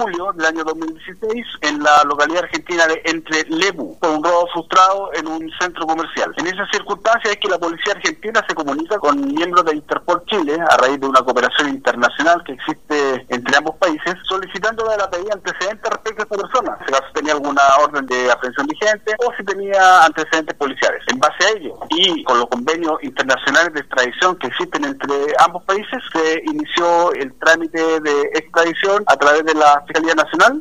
junio del año 2016 en la localidad argentina de Entre Lebu, por un robo frustrado en un centro comercial. En esas circunstancias es que la policía argentina se comunica con miembros de Interpol Chile a raíz de una cooperación internacional que existe entre ambos países, solicitando la pedida antecedentes respecto a esta persona, si tenía alguna orden de aprehensión vigente o si tenía antecedentes policiales. En base a ello y con los convenios internacionales de extradición que existen entre ambos países, se inició el trámite de extradición a través de la Fiscalía Nacional